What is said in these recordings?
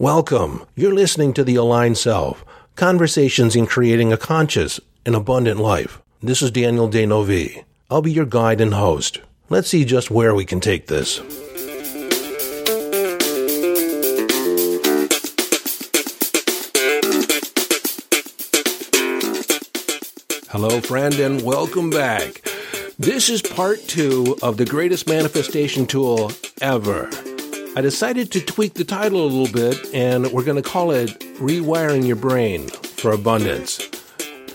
Welcome. You're listening to The Aligned Self Conversations in Creating a Conscious and Abundant Life. This is Daniel D'Neuville. I'll be your guide and host. Let's see just where we can take this. Hello, friend, and welcome back. This is part two of the greatest manifestation tool ever I decided to tweak the title a little bit, and we're going to call it Rewiring Your Brain for Abundance.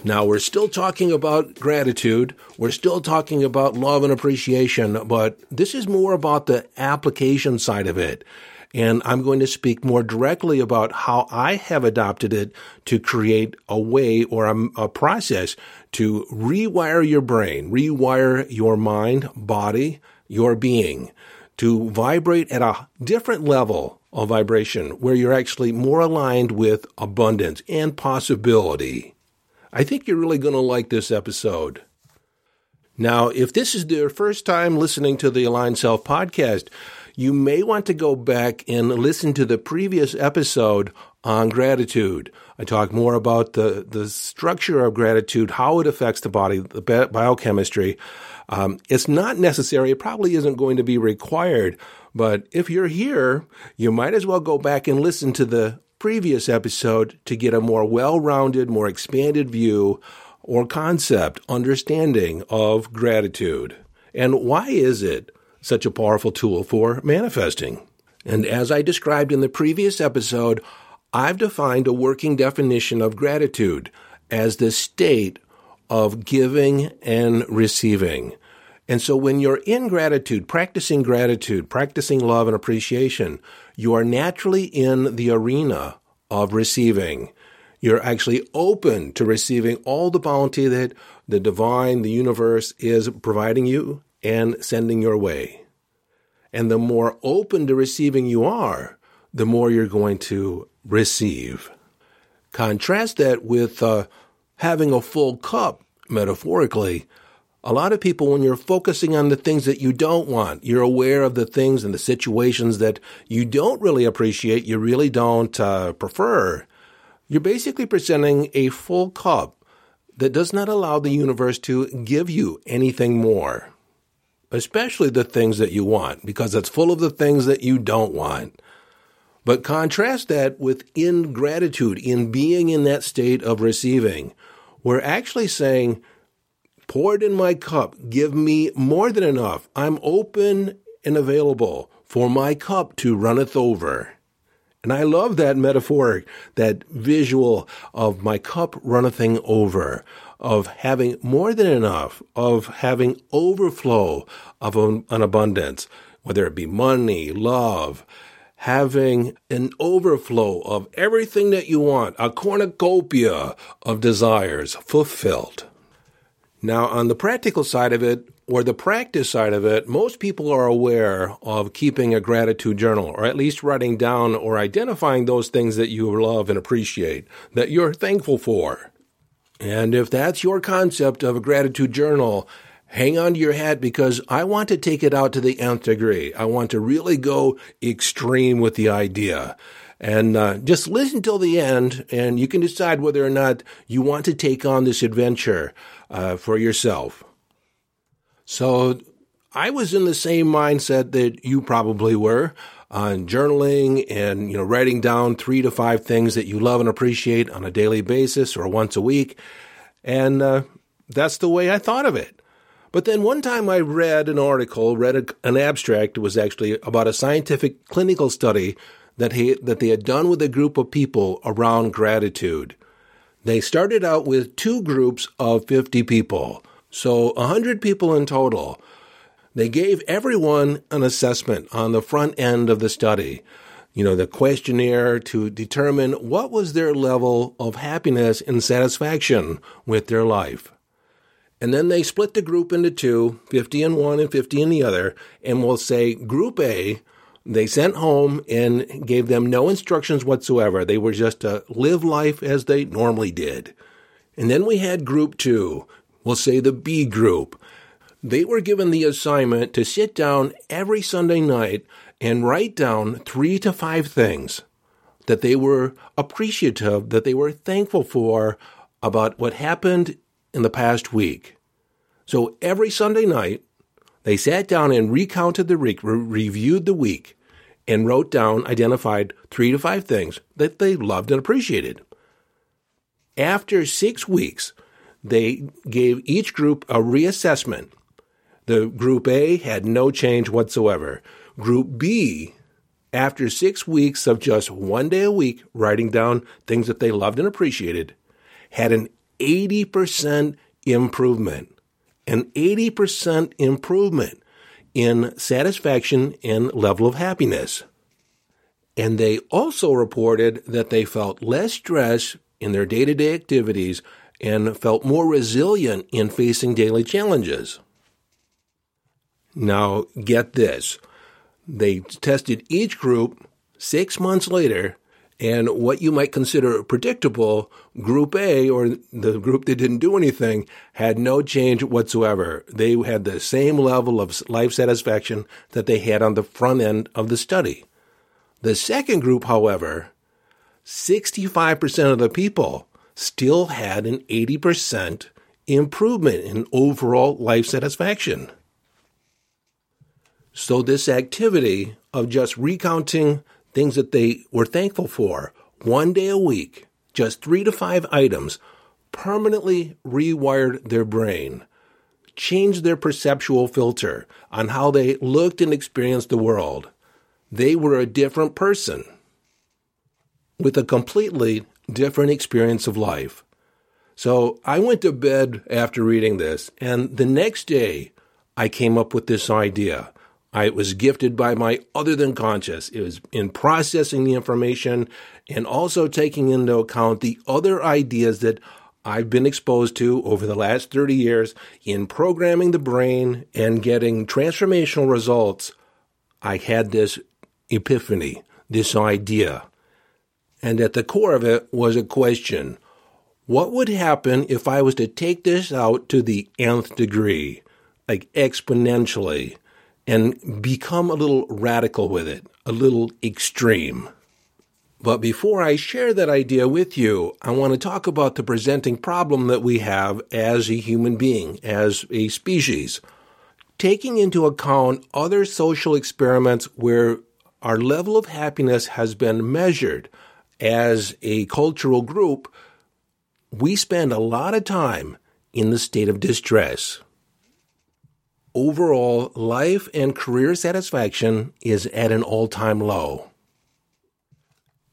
Now, we're still talking about gratitude, we're still talking about love and appreciation, but this is more about the application side of it. And I'm going to speak more directly about how I have adopted it to create a way or a, a process to rewire your brain, rewire your mind, body, your being to vibrate at a different level of vibration where you're actually more aligned with abundance and possibility. I think you're really going to like this episode. Now, if this is your first time listening to the Aligned Self podcast, you may want to go back and listen to the previous episode on gratitude. I talk more about the, the structure of gratitude, how it affects the body, the biochemistry. Um, it's not necessary. It probably isn't going to be required. But if you're here, you might as well go back and listen to the previous episode to get a more well rounded, more expanded view or concept, understanding of gratitude. And why is it such a powerful tool for manifesting? And as I described in the previous episode, I've defined a working definition of gratitude as the state of giving and receiving. And so when you're in gratitude, practicing gratitude, practicing love and appreciation, you are naturally in the arena of receiving. You're actually open to receiving all the bounty that the divine, the universe is providing you and sending your way. And the more open to receiving you are, the more you're going to receive. Contrast that with uh, having a full cup, metaphorically. A lot of people, when you're focusing on the things that you don't want, you're aware of the things and the situations that you don't really appreciate, you really don't uh, prefer, you're basically presenting a full cup that does not allow the universe to give you anything more, especially the things that you want, because it's full of the things that you don't want. But contrast that with ingratitude, in being in that state of receiving. We're actually saying, pour it in my cup, give me more than enough. I'm open and available for my cup to runneth over. And I love that metaphor, that visual of my cup runneth over, of having more than enough, of having overflow of an abundance, whether it be money, love, having an overflow of everything that you want, a cornucopia of desires fulfilled. Now, on the practical side of it, or the practice side of it, most people are aware of keeping a gratitude journal, or at least writing down or identifying those things that you love and appreciate, that you're thankful for. And if that's your concept of a gratitude journal, hang on to your hat because I want to take it out to the nth degree. I want to really go extreme with the idea. And uh, just listen till the end, and you can decide whether or not you want to take on this adventure uh, for yourself. So I was in the same mindset that you probably were on journaling and you know writing down three to five things that you love and appreciate on a daily basis or once a week, and uh, that's the way I thought of it. But then one time I read an article, read a, an abstract. It was actually about a scientific clinical study that he, that they had done with a group of people around gratitude. They started out with two groups of 50 people, so 100 people in total. They gave everyone an assessment on the front end of the study, you know, the questionnaire to determine what was their level of happiness and satisfaction with their life. And then they split the group into two, 50 in one and 50 in the other, and we'll say Group A, they sent home and gave them no instructions whatsoever. They were just to live life as they normally did. And then we had Group Two, we'll say the B group. They were given the assignment to sit down every Sunday night and write down three to five things that they were appreciative, that they were thankful for about what happened in the past week. So every Sunday night, they sat down and recounted the week, re- reviewed the week, and wrote down, identified three to five things that they loved and appreciated. After six weeks, they gave each group a reassessment. The group A had no change whatsoever. Group B, after six weeks of just one day a week writing down things that they loved and appreciated, had an 80% improvement. An 80% improvement in satisfaction and level of happiness. And they also reported that they felt less stress in their day to day activities and felt more resilient in facing daily challenges. Now, get this. They tested each group six months later, and what you might consider predictable, Group A, or the group that didn't do anything, had no change whatsoever. They had the same level of life satisfaction that they had on the front end of the study. The second group, however, 65% of the people still had an 80% improvement in overall life satisfaction. So, this activity of just recounting things that they were thankful for one day a week, just three to five items, permanently rewired their brain, changed their perceptual filter on how they looked and experienced the world. They were a different person with a completely different experience of life. So I went to bed after reading this, and the next day I came up with this idea. I was gifted by my other than conscious. It was in processing the information and also taking into account the other ideas that I've been exposed to over the last 30 years in programming the brain and getting transformational results. I had this epiphany, this idea. And at the core of it was a question What would happen if I was to take this out to the nth degree, like exponentially, and become a little radical with it, a little extreme? But before I share that idea with you, I want to talk about the presenting problem that we have as a human being, as a species. Taking into account other social experiments where our level of happiness has been measured as a cultural group, we spend a lot of time in the state of distress. Overall, life and career satisfaction is at an all time low.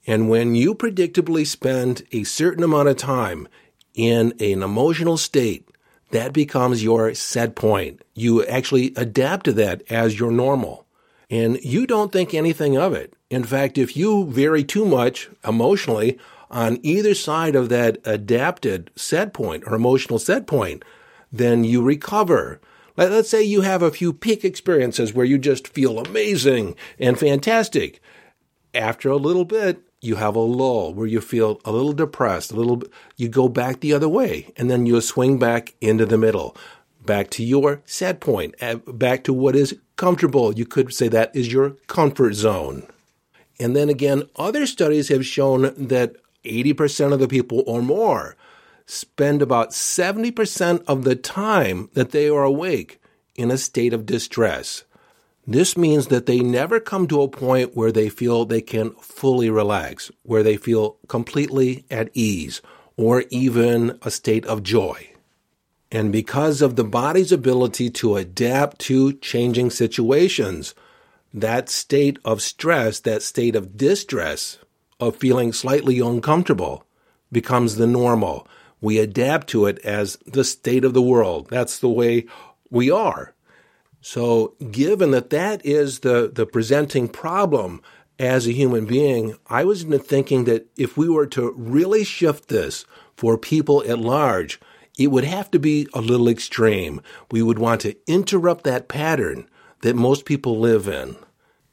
And when you predictably spend a certain amount of time in an emotional state, that becomes your set point. You actually adapt to that as your normal. And you don't think anything of it. In fact, if you vary too much emotionally on either side of that adapted set point or emotional set point, then you recover. Let's say you have a few peak experiences where you just feel amazing and fantastic. After a little bit, you have a lull where you feel a little depressed, a little you go back the other way and then you swing back into the middle, back to your set point, eh, back to what is comfortable. You could say that is your comfort zone. And then again, other studies have shown that 80% of the people or more spend about 70% of the time that they are awake in a state of distress. This means that they never come to a point where they feel they can fully relax, where they feel completely at ease, or even a state of joy. And because of the body's ability to adapt to changing situations, that state of stress, that state of distress, of feeling slightly uncomfortable, becomes the normal. We adapt to it as the state of the world. That's the way we are. So, given that that is the, the presenting problem as a human being, I was thinking that if we were to really shift this for people at large, it would have to be a little extreme. We would want to interrupt that pattern that most people live in.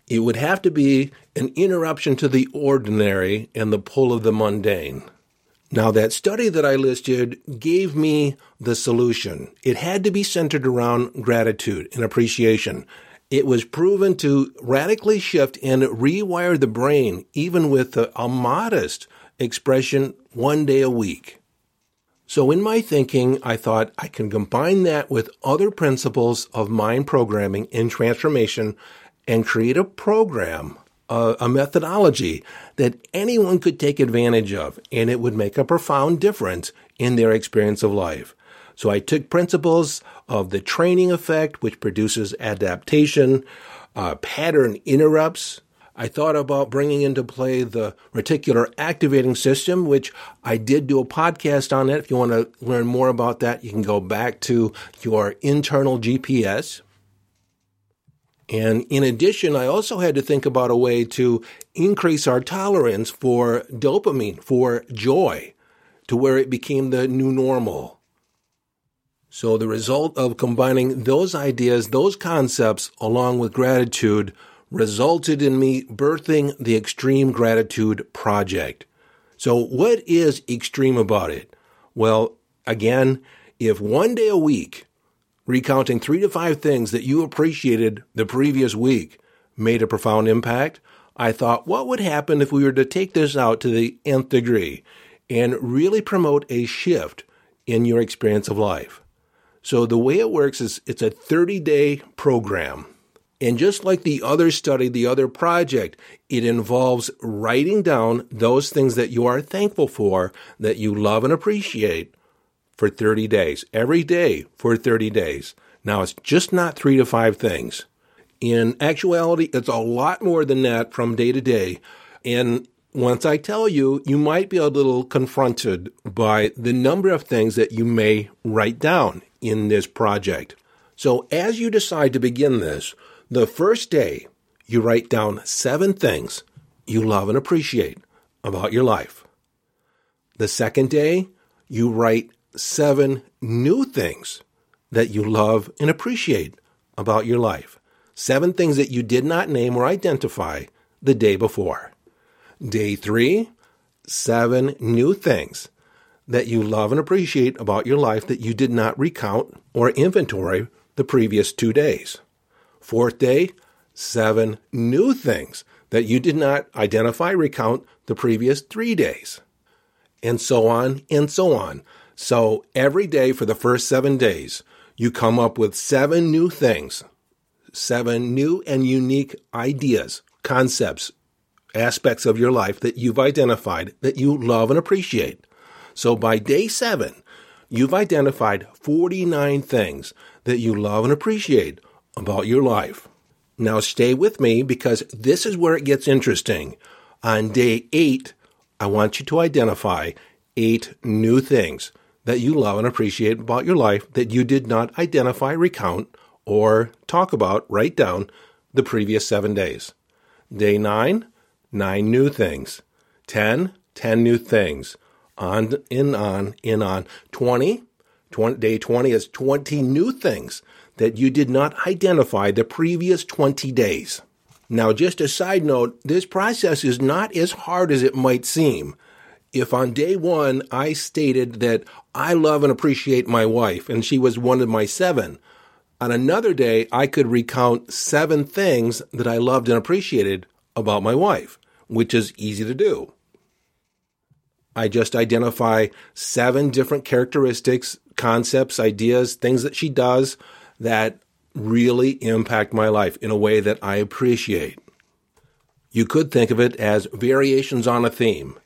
It would have to be an interruption to the ordinary and the pull of the mundane. Now, that study that I listed gave me the solution. It had to be centered around gratitude and appreciation. It was proven to radically shift and rewire the brain, even with a, a modest expression one day a week. So, in my thinking, I thought I can combine that with other principles of mind programming and transformation and create a program, a, a, methodology that anyone could take advantage of, and it would make a profound difference in their experience of life. So, I took principles of the training effect, which produces adaptation, uh, pattern interrupts, I thought about bringing into play the reticular activating system, which I did do a podcast on it. If you want to learn more about that, you can go back to your internal GPS. And in addition, I also had to think about a way to increase our tolerance for dopamine, for joy, to where it became the new normal. So the result of combining those ideas, those concepts, along with gratitude resulted in me birthing the Extreme Gratitude Project. So, what is extreme about it? Well, again, if one day a week, recounting three to five things that you appreciated the previous week made a profound impact, I thought, what would happen if we were to take this out to the nth degree and really promote a shift in your experience of life? So, the way it works is it's a 30 day program. And just like the other study, the other project, it involves writing down those things that you are thankful for, that you love and appreciate for 30 days, every day for 30 days. Now, it's just not three to five things. In actuality, it's a lot more than that from day to day. And once I tell you, you might be a little confronted by the number of things that you may write down in this project. So as you decide to begin this, the first day, you write down seven things you love and appreciate about your life. The second day, you write seven new things that you love and appreciate about your life. Seven things that you did not name or identify the day before. Day three, seven new things that you love and appreciate about your life that you did not recount or inventory the previous two days. Fourth day, seven new things that you did not identify, recount the previous three days. And so on and so on. So every day for the first seven days, you come up with seven new things, seven new and unique ideas, concepts, aspects of your life that you've identified that you love and appreciate. So by day seven, you've identified 49 things that you love and appreciate about your life. Now stay with me because this is where it gets interesting. On day eight, I want you to identify eight new things that you love and appreciate about your life that you did not identify, recount, or talk about, write down the previous seven days. Day nine, nine new things. Ten, ten new things. On, in, on, in, on. 20, 20 day 20 is 20 new things that you did not identify the previous 20 days. Now, just a side note, this process is not as hard as it might seem. If on day one I stated that I love and appreciate my wife and she was one of my seven, on another day I could recount seven things that I loved and appreciated about my wife, which is easy to do. I just identify seven different characteristics, concepts, ideas, things that she does that really impact my life in a way that I appreciate. You could think of it as variations on a theme.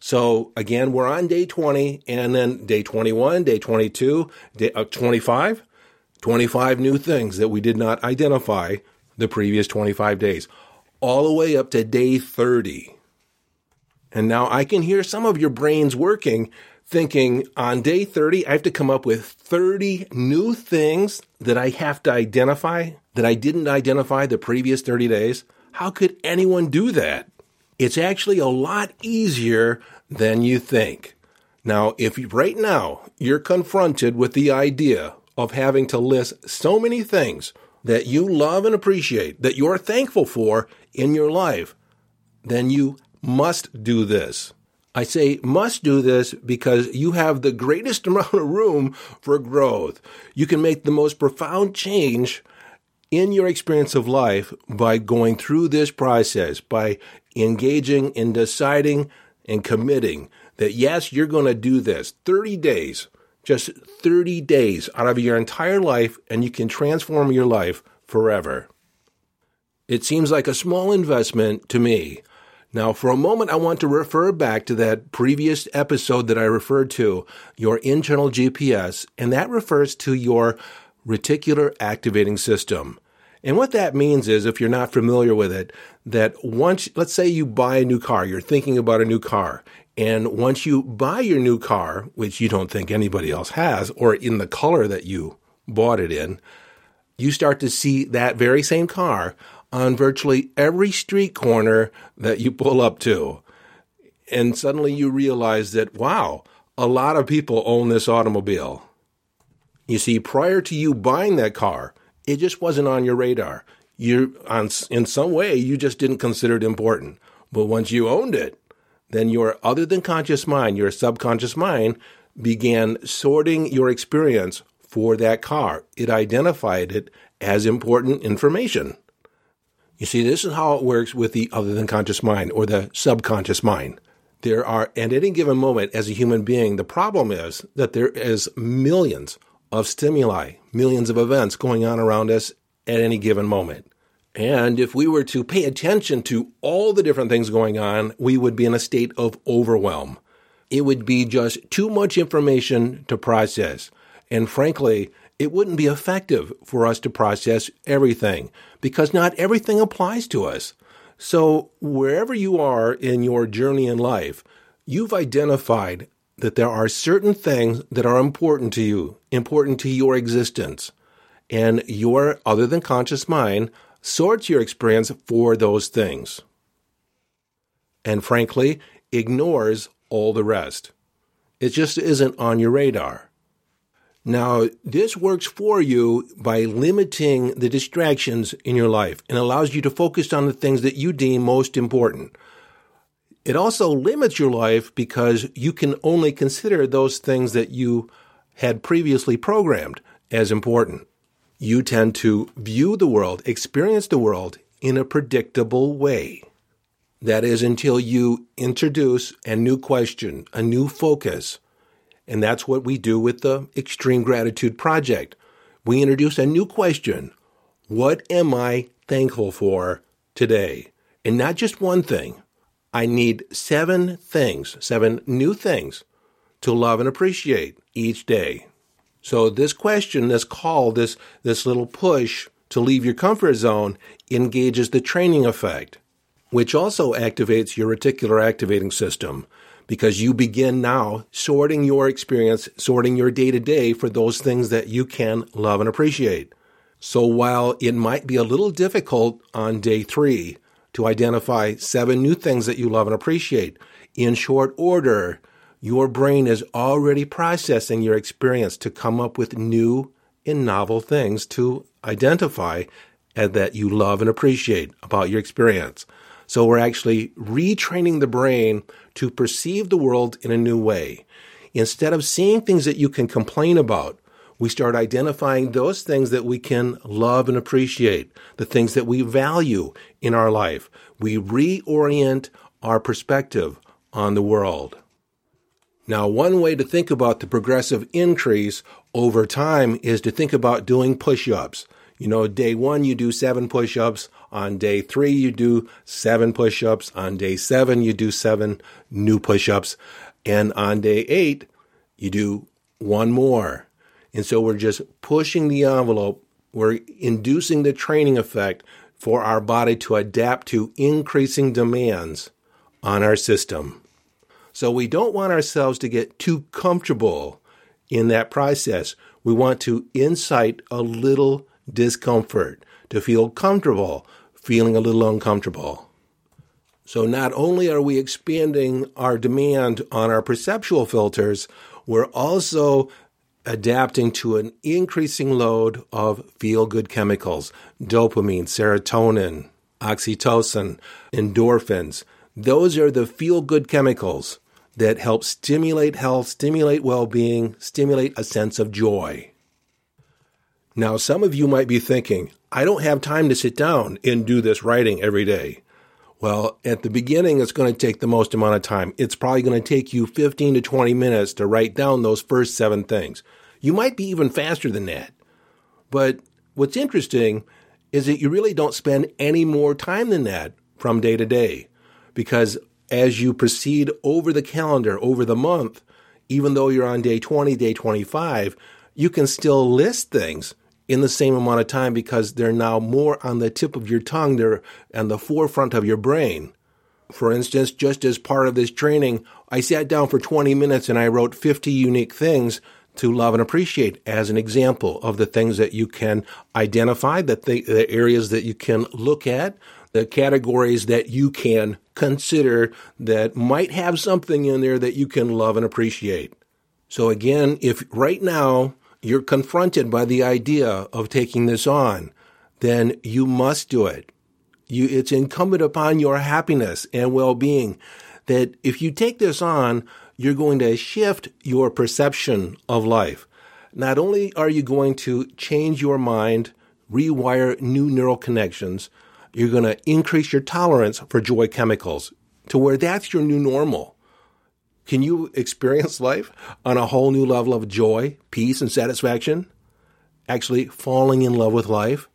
So again, we're on day 20 and then day 21, day 22, day uh, 25, 25 new things that we did not identify the previous 25 days, all the way up to day 30. And now I can hear some of your brains working thinking on day 30, I have to come up with 30 new things that I have to identify that I didn't identify the previous 30 days. How could anyone do that? It's actually a lot easier than you think. Now, if right now you're confronted with the idea of having to list so many things that you love and appreciate, that you're thankful for in your life, then you must do this. I say must do this because you have the greatest amount of room for growth. You can make the most profound change in your experience of life by going through this process, by engaging in deciding and committing that yes, you're going to do this 30 days, just 30 days out of your entire life, and you can transform your life forever. It seems like a small investment to me. Now, for a moment, I want to refer back to that previous episode that I referred to, your internal GPS, and that refers to your reticular activating system. And what that means is, if you're not familiar with it, that once, let's say you buy a new car, you're thinking about a new car, and once you buy your new car, which you don't think anybody else has, or in the color that you bought it in, you start to see that very same car on virtually every street corner that you pull up to. And suddenly you realize that, wow, a lot of people own this automobile. You see, prior to you buying that car, it just wasn't on your radar. You, on, in some way, you just didn't consider it important. But once you owned it, then your other than conscious mind, your subconscious mind, began sorting your experience for that car. It identified it as important information. You see, this is how it works with the other than conscious mind or the subconscious mind. There are, at any given moment as a human being, the problem is that there is millions of stimuli, millions of events going on around us at any given moment. And if we were to pay attention to all the different things going on, we would be in a state of overwhelm. It would be just too much information to process. And frankly, it wouldn't be effective for us to process everything because not everything applies to us. So, wherever you are in your journey in life, you've identified that there are certain things that are important to you, important to your existence. And your other than conscious mind sorts your experience for those things. And frankly, ignores all the rest. It just isn't on your radar. Now, this works for you by limiting the distractions in your life and allows you to focus on the things that you deem most important. It also limits your life because you can only consider those things that you had previously programmed as important. You tend to view the world, experience the world in a predictable way. That is until you introduce a new question, a new focus, and that's what we do with the Extreme Gratitude Project. We introduce a new question What am I thankful for today? And not just one thing. I need seven things, seven new things to love and appreciate each day. So this question, this call, this, this little push to leave your comfort zone engages the training effect, which also activates your reticular activating system because you begin now sorting your experience, sorting your day to day for those things that you can love and appreciate. So while it might be a little difficult on day three to identify seven new things that you love and appreciate in short order, your brain is already processing your experience to come up with new and novel things to identify and that you love and appreciate about your experience. So we're actually retraining the brain to perceive the world in a new way. Instead of seeing things that you can complain about, we start identifying those things that we can love and appreciate, the things that we value in our life. We reorient our perspective on the world. Now, one way to think about the progressive increase over time is to think about doing push ups. You know, day one, you do seven push ups. On day three, you do seven push ups. On day seven, you do seven new push ups. And on day eight, you do one more. And so we're just pushing the envelope. We're inducing the training effect for our body to adapt to increasing demands on our system. So we don't want ourselves to get too comfortable in that process. We want to incite a little discomfort, to feel comfortable, feeling a little uncomfortable. So not only are we expanding our demand on our perceptual filters, we're also adapting to an increasing load of feel good chemicals dopamine, serotonin, oxytocin, endorphins. Those are the feel good chemicals that help stimulate health, stimulate well being, stimulate a sense of joy. Now, some of you might be thinking, I don't have time to sit down and do this writing every day. Well, at the beginning, it's going to take the most amount of time. It's probably going to take you 15 to 20 minutes to write down those first seven things. You might be even faster than that. But what's interesting is that you really don't spend any more time than that from day to day. Because as you proceed over the calendar, over the month, even though you're on day 20, day 25, you can still list things in the same amount of time because they're now more on the tip of your tongue. They're on the forefront of your brain. For instance, just as part of this training, I sat down for 20 minutes and I wrote 50 unique things to love and appreciate as an example of the things that you can identify, that the, the areas that you can look at, the categories that you can consider that might have something in there that you can love and appreciate. So again, if right now you're confronted by the idea of taking this on, then you must do it. You, it's incumbent upon your happiness and well-being that if you take this on, you're going to shift your perception of life. Not only are you going to change your mind, rewire new neural connections, you're going to increase your tolerance for joy chemicals to where that's your new normal. Can you experience life on a whole new level of joy, peace, and satisfaction? Actually, falling in love with life?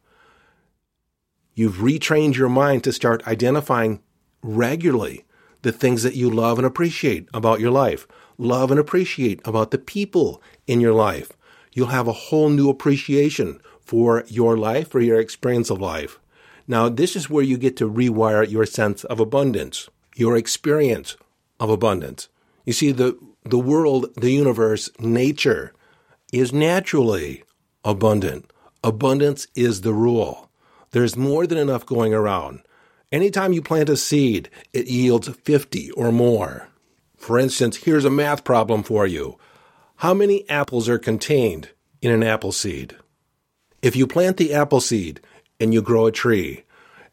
You've retrained your mind to start identifying regularly the things that you love and appreciate about your life, love and appreciate about the people in your life. You'll have a whole new appreciation for your life, for your experience of life. Now, this is where you get to rewire your sense of abundance, your experience of abundance. You see, the, the world, the universe, nature is naturally abundant. Abundance is the rule. There's more than enough going around. Anytime you plant a seed, it yields 50 or more. For instance, here's a math problem for you. How many apples are contained in an apple seed? If you plant the apple seed and you grow a tree.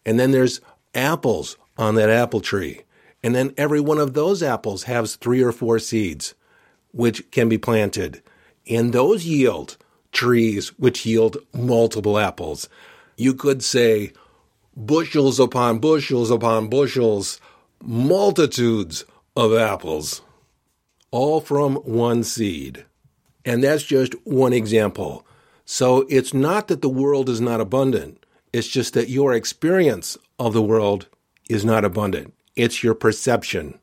And then there's apples on that apple tree. And then every one of those apples has three or four seeds, which can be planted. And those yield trees which yield multiple apples. You could say bushels upon bushels upon bushels, multitudes of apples, all from one seed. And that's just one example. So it's not that the world is not abundant. It's just that your experience of the world is not abundant. It's your perception.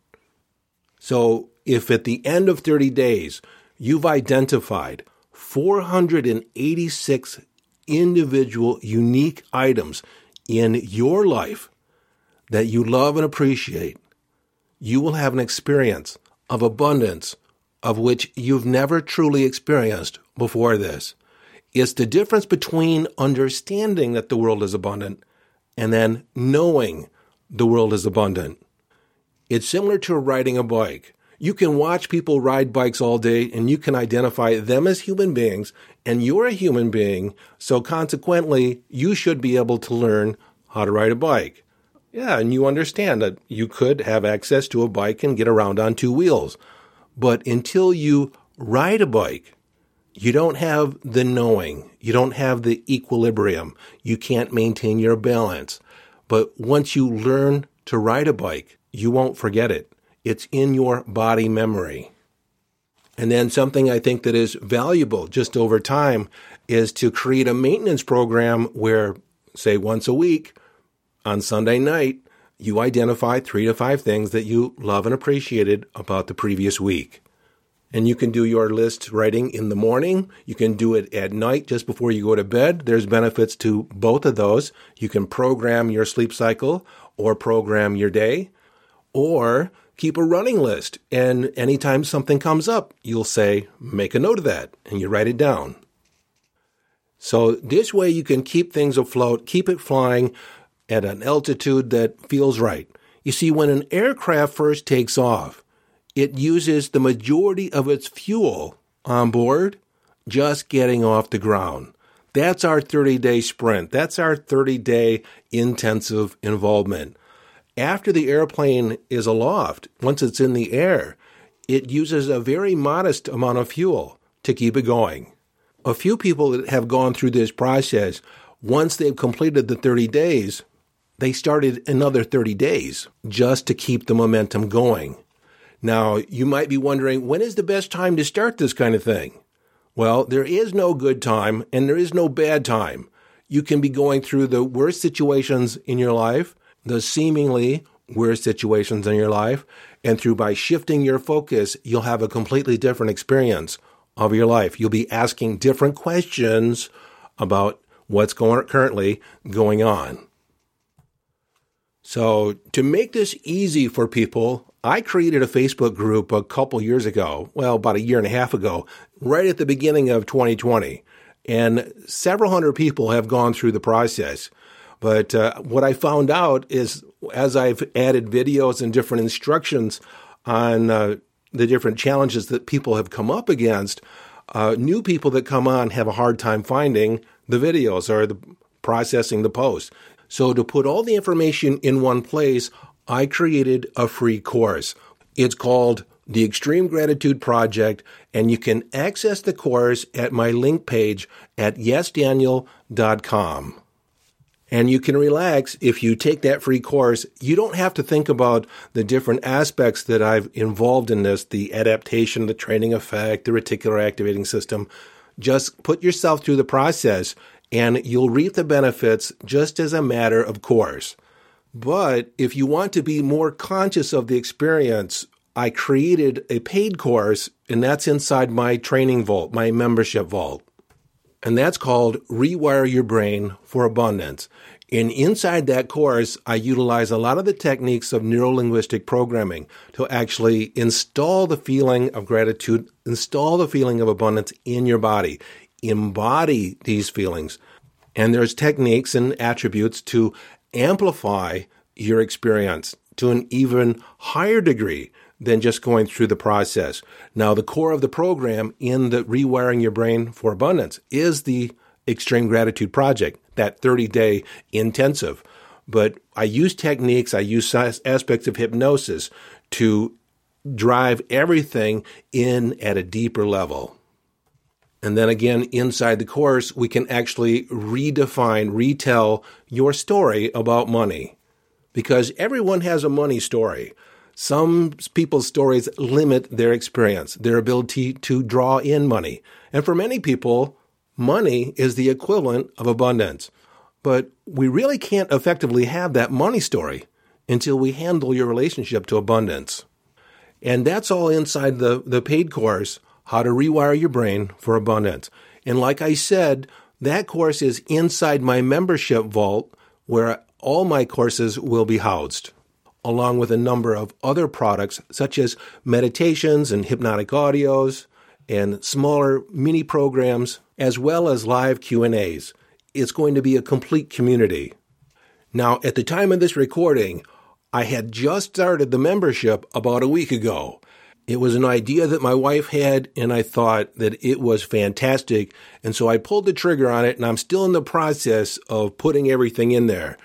So if at the end of 30 days you've identified 486 individual unique items in your life that you love and appreciate, you will have an experience of abundance of which you've never truly experienced before this. It's the difference between understanding that the world is abundant and then knowing the world is abundant. It's similar to riding a bike. You can watch people ride bikes all day and you can identify them as human beings and you're a human being. So consequently, you should be able to learn how to ride a bike. Yeah, and you understand that you could have access to a bike and get around on two wheels. But until you ride a bike, you don't have the knowing. You don't have the equilibrium. You can't maintain your balance. But once you learn to ride a bike, you won't forget it. It's in your body memory. And then something I think that is valuable just over time is to create a maintenance program where, say, once a week on Sunday night, you identify three to five things that you love and appreciated about the previous week. And you can do your list writing in the morning. You can do it at night just before you go to bed. There's benefits to both of those. You can program your sleep cycle or program your day or keep a running list. And anytime something comes up, you'll say, make a note of that and you write it down. So this way you can keep things afloat, keep it flying at an altitude that feels right. You see, when an aircraft first takes off, it uses the majority of its fuel on board just getting off the ground. That's our 30 day sprint. That's our 30 day intensive involvement. After the airplane is aloft, once it's in the air, it uses a very modest amount of fuel to keep it going. A few people that have gone through this process once they've completed the 30 days, they started another 30 days just to keep the momentum going. Now, you might be wondering when is the best time to start this kind of thing? Well, there is no good time and there is no bad time. You can be going through the worst situations in your life, the seemingly worst situations in your life, and through by shifting your focus, you'll have a completely different experience of your life. You'll be asking different questions about what's going currently going on. So, to make this easy for people, I created a Facebook group a couple years ago, well, about a year and a half ago, right at the beginning of 2020. And several hundred people have gone through the process. But uh, what I found out is as I've added videos and different instructions on uh, the different challenges that people have come up against, uh, new people that come on have a hard time finding the videos or the processing the posts. So to put all the information in one place, I created a free course. It's called the Extreme Gratitude Project, and you can access the course at my link page at yesdaniel.com. And you can relax if you take that free course. You don't have to think about the different aspects that I've involved in this the adaptation, the training effect, the reticular activating system. Just put yourself through the process and you'll reap the benefits just as a matter of course. But if you want to be more conscious of the experience, I created a paid course, and that's inside my training vault, my membership vault. And that's called Rewire Your Brain for Abundance. And inside that course, I utilize a lot of the techniques of neurolinguistic programming to actually install the feeling of gratitude, install the feeling of abundance in your body embody these feelings. And there's techniques and attributes to amplify your experience to an even higher degree than just going through the process. Now, the core of the program in the Rewiring Your Brain for Abundance is the Extreme Gratitude Project, that 30 day intensive. But I use techniques, I use aspects of hypnosis to drive everything in at a deeper level. And then again, inside the course, we can actually redefine, retell your story about money. Because everyone has a money story. Some people's stories limit their experience, their ability to draw in money. And for many people, money is the equivalent of abundance. But we really can't effectively have that money story until we handle your relationship to abundance. And that's all inside the, the paid course how to Rewire Your Brain for Abundance. And like I said, that course is inside my membership vault where all my courses will be housed, along with a number of other products such as meditations and hypnotic audios and smaller mini programs as well as live Q&As. It's going to be a complete community. Now, at the time of this recording, I had just started the membership about a week ago. It was an idea that my wife had, and I thought that it was fantastic. And so I pulled the trigger on it, and I'm still in the process of putting everything in there.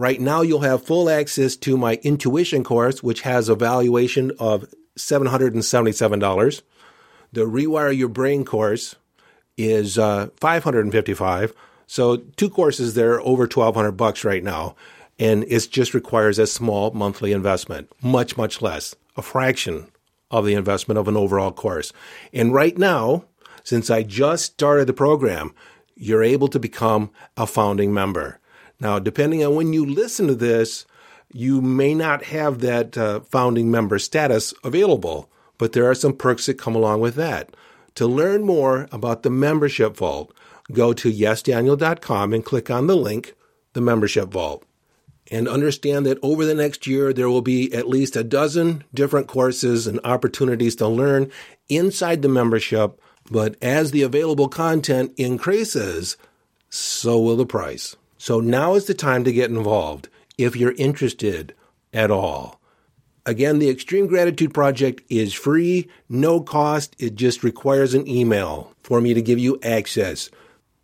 Right now, you'll have full access to my intuition course, which has a valuation of $777. The Rewire Your Brain course is uh, 555 So two courses there, over 1200 bucks right now. And it just requires a small monthly investment, much, much less, a fraction of the investment of an overall course. And right now, since I just started the program, you're able to become a founding member. Now, depending on when you listen to this, you may not have that uh, founding member status available, but there are some perks that come along with that. To learn more about the membership vault, go to yesdaniel.com and click on the link, the membership vault and understand that over the next year, there will be at least a dozen different courses and opportunities to learn inside the membership. But as the available content increases, so will the price. So now is the time to get involved if you're interested at all. Again, the Extreme Gratitude Project is free, no cost. It just requires an email for me to give you access.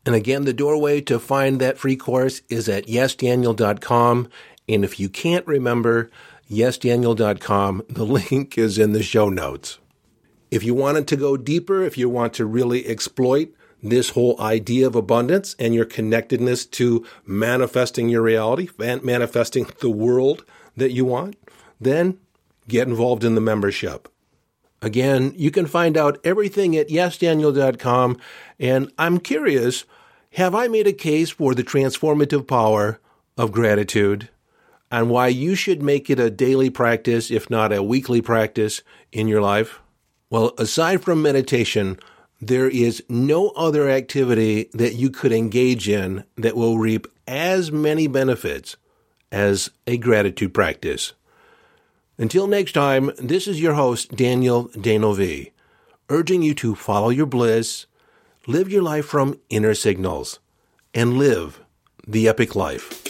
And again, the doorway to find that free course is at yesdaniel.com. And if you can't remember yesdaniel.com, the link is in the show notes. If you wanted to go deeper, if you want to really exploit this whole idea of abundance and your connectedness to manifesting your reality, and manifesting the world that you want, then get involved in the membership. Again, you can find out everything at yesdaniel.com. And I'm curious have I made a case for the transformative power of gratitude and why you should make it a daily practice, if not a weekly practice, in your life? Well, aside from meditation, there is no other activity that you could engage in that will reap as many benefits as a gratitude practice. Until next time, this is your host, Daniel D'Neuville, urging you to follow your bliss, live your life from inner signals, and live the epic life.